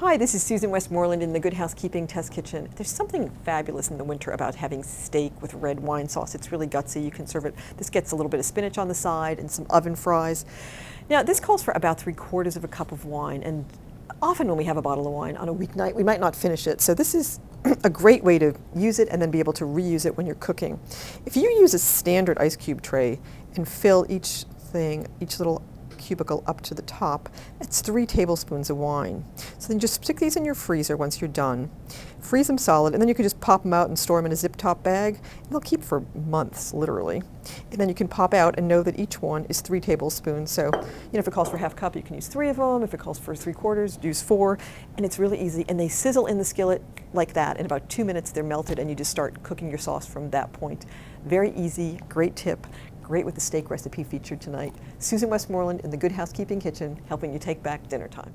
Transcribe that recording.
Hi, this is Susan Westmoreland in the Good Housekeeping Test Kitchen. There's something fabulous in the winter about having steak with red wine sauce. It's really gutsy. You can serve it. This gets a little bit of spinach on the side and some oven fries. Now, this calls for about three quarters of a cup of wine, and often when we have a bottle of wine on a weeknight, we might not finish it. So this is a great way to use it and then be able to reuse it when you're cooking. If you use a standard ice cube tray and fill each thing, each little cubicle up to the top, it's three tablespoons of wine. So then just stick these in your freezer once you're done. Freeze them solid, and then you can just pop them out and store them in a zip top bag. They'll keep for months, literally. And then you can pop out and know that each one is three tablespoons. So, you know, if it calls for half cup, you can use three of them. If it calls for three quarters, use four. And it's really easy. And they sizzle in the skillet like that. In about two minutes, they're melted, and you just start cooking your sauce from that point. Very easy, great tip, great with the steak recipe featured tonight. Susan Westmoreland in the Good Housekeeping Kitchen, helping you take back dinner time.